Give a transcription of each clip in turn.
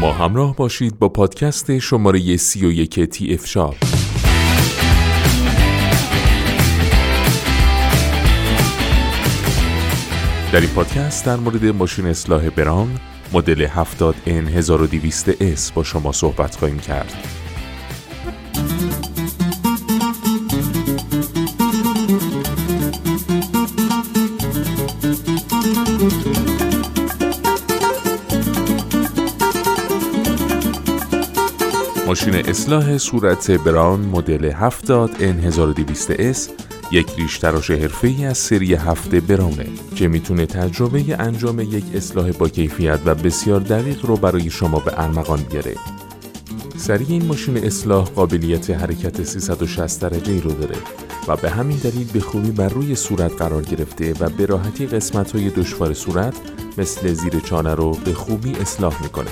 ما همراه باشید با پادکست شماره سی و یک تی اف شاپ در این پادکست در مورد ماشین اصلاح بران مدل 70 N 1200 S با شما صحبت خواهیم کرد. ماشین اصلاح صورت بران مدل 70 N 1200 S یک ریش تراش حرفه‌ای از سری هفته برانه که می‌تونه تجربه انجام یک اصلاح با کیفیت و بسیار دقیق رو برای شما به ارمغان بیاره. سری این ماشین اصلاح قابلیت حرکت 360 درجه ای رو داره و به همین دلیل به خوبی بر روی صورت قرار گرفته و به راحتی قسمت های دشوار صورت مثل زیر چانه رو به خوبی اصلاح می‌کنه.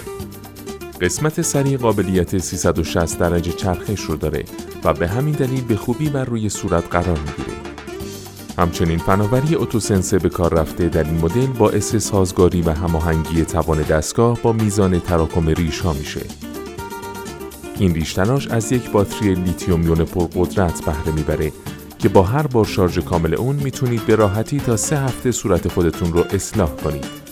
قسمت سری قابلیت 360 درجه چرخش رو داره و به همین دلیل به خوبی بر روی صورت قرار می‌گیره. همچنین فناوری AutoSense به کار رفته در این مدل باعث سازگاری و هماهنگی توان دستگاه با میزان تراکم ریش ها میشه. این ریش تراش از یک باتری لیتیوم یون پرقدرت بهره می‌بره که با هر بار شارژ کامل اون می‌تونید به راحتی تا سه هفته صورت خودتون رو اصلاح کنید.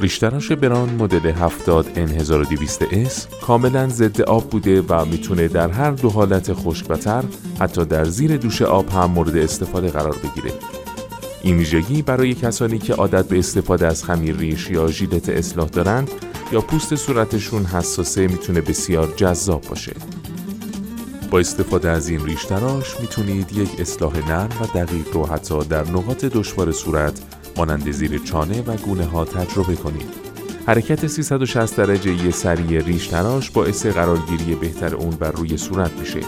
ریشتراش بران مدل 70 N1200S کاملا ضد آب بوده و می‌تونه در هر دو حالت خشک و تر حتی در زیر دوش آب هم مورد استفاده قرار بگیره. این ویژگی برای کسانی که عادت به استفاده از خمیر ریش یا ژیلت اصلاح دارند یا پوست صورتشون حساسه می‌تونه بسیار جذاب باشه. با استفاده از این ریشتراش می‌تونید یک اصلاح نرم و دقیق رو حتی در نقاط دشوار صورت مانند زیر چانه و گونه ها تجربه کنید. حرکت 360 درجه یه سری ریش تراش باعث قرارگیری بهتر اون بر روی صورت میشه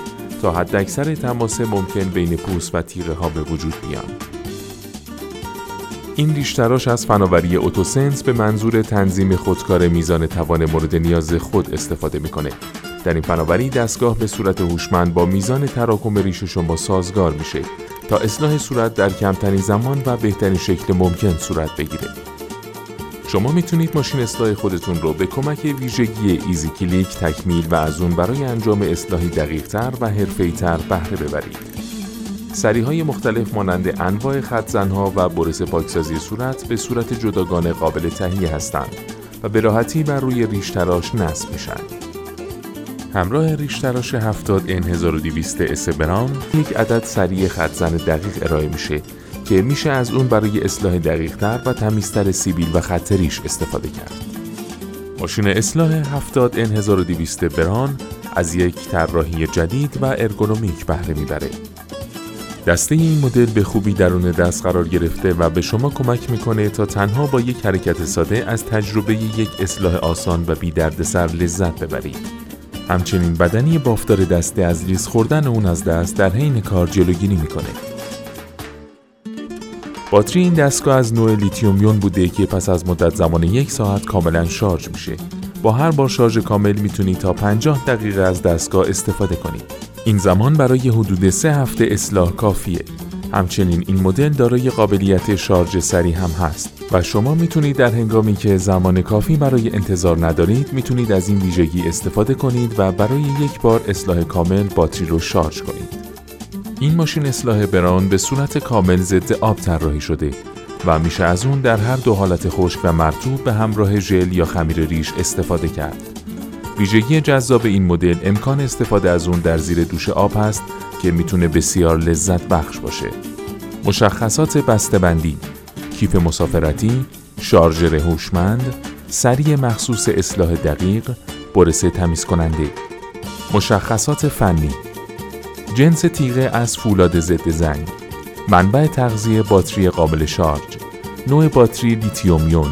تا حد اکثر تماس ممکن بین پوست و تیغه ها به وجود بیان. این ریش تراش از فناوری اتوسنس به منظور تنظیم خودکار میزان توان مورد نیاز خود استفاده می‌کنه. در این فناوری دستگاه به صورت هوشمند با میزان تراکم ریش شما سازگار میشه تا اصلاح صورت در کمترین زمان و بهترین شکل ممکن صورت بگیره. شما می‌تونید ماشین اصلاح خودتون رو به کمک ویژگی ایزی کلیک تکمیل و از اون برای انجام اصلاحی دقیقتر و حرفه‌ای‌تر بهره ببرید. سریهای مختلف مانند انواع خط زنها و برس پاکسازی صورت به صورت جداگانه قابل تهیه هستند و به راحتی بر روی ریش تراش نصب میشن. همراه ریش تراش 70 N 1200 S براون یک عدد سری خط زن دقیق ارائه میشه که میشه از اون برای اصلاح دقیق تر و تمیزتر سیبیل و خط ریش استفاده کرد. ماشین اصلاح 70 N 1200 براون از یک طراحی جدید و ارگونومیک بهره می‌بره. دسته این مدل به خوبی درون دست قرار گرفته و به شما کمک می‌کنه تا تنها با یک حرکت ساده از تجربه یک اصلاح آسان و بی دردسر لذت ببرید. همچنین بدنه‌ی بافت‌دار دسته از لیز خوردن اون از دست در حین کار جلوگیری می‌کنه. باتری این دستگاه از نوع لیتیوم یون بوده که پس از مدت زمان یک ساعت کاملا شارژ میشه. با هر بار شارژ کامل می‌تونید تا 50 دقیقه از دستگاه استفاده کنید. این زمان برای حدود سه هفته اصلاح کافیه. همچنین این مدل دارای قابلیت شارژ سریع هم هست و شما می‌تونید در هنگامی که زمان کافی برای انتظار ندارید می‌تونید از این ویژگی استفاده کنید و برای یک بار اصلاح کامل باتری رو شارژ کنید. این ماشین اصلاح بران به صورت کامل ضد آب طراحی شده و میشه از اون در هر دو حالت خشک و مرطوب به همراه ژل یا خمیر ریش استفاده کرد. ویژگی جذاب این مدل امکان استفاده از اون در زیر دوش آب هست که می‌تونه بسیار لذت بخش باشه. مشخصات بسته‌بندی، کیف مسافرتی، شارژر هوشمند، سری مخصوص اصلاح دقیق، برس تمیز کننده. مشخصات فنی. جنس تیغه از فولاد ضد زنگ. منبع تغذیه باتری قابل شارژ. نوع باتری لیتیومیون.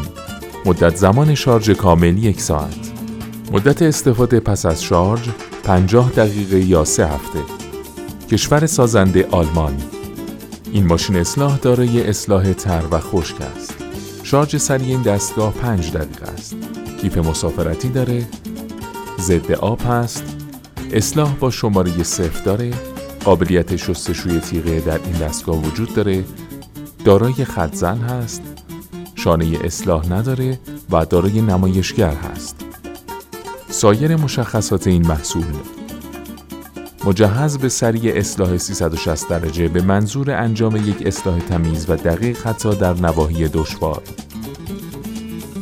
مدت زمان شارژ کامل یک ساعت. مدت استفاده پس از شارژ 50 دقیقه یا سه هفته. کشور سازنده آلمان. این ماشین اصلاح دارای اصلاح تر و خشک است. شارژ سریع این دستگاه 5 دقیقه است. کیف مسافرتی داره. ضد آب هست. اصلاح با شماره صفر داره. قابلیت شستشوی تیغه در این دستگاه وجود داره. دارای خطزن هست. شانه اصلاح نداره و دارای نمایشگر هست. سایر مشخصات این محصول مجهز به سریع اصلاح 360 درجه به منظور انجام یک اصلاح تمیز و دقیق حتی در نواحی دشوار.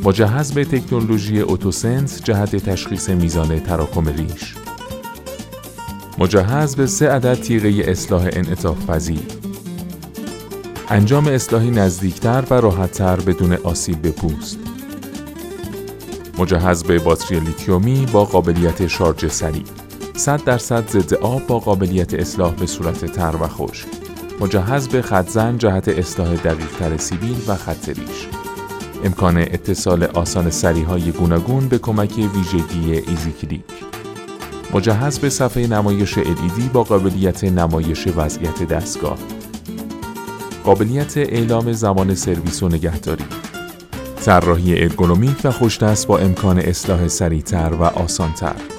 مجهز به تکنولوژی AutoSense جهت تشخیص میزان تراکم ریش. مجهز به سه عدد تیغه اصلاح انعطاف پذیر. انجام اصلاحی نزدیکتر و راحتتر بدون آسیب به پوست. مجهز به باتری لیتیومی با قابلیت شارژ سریع. 100 درصد ضد آب با قابلیت اصلاح به صورت تر و خشک. مجهز به خطزن جهت اصلاح دقیقتر سیبیل و خط ریش. امکان اتصال آسان سری های گوناگون به کمک ویژگی EasyClick مجهز به صفحه نمایش LED با قابلیت نمایش وضعیت دستگاه. قابلیت اعلام زمان سرویس و نگهداری. طراحی ارگونومیک و خوشدست با امکان اصلاح سریعتر و آسانتر.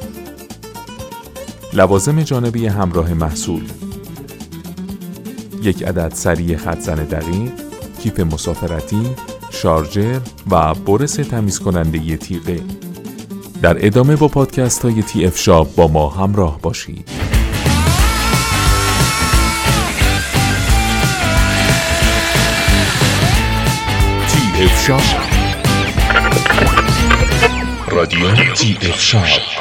لوازم جانبی همراه محصول. یک عدد سری خطزن دقیق کیف مسافرتی شارژر و برس تمیز کننده تیغه. در ادامه با پادکست های TF Shop با ما همراه باشید. TF Shop رادیو TF Shop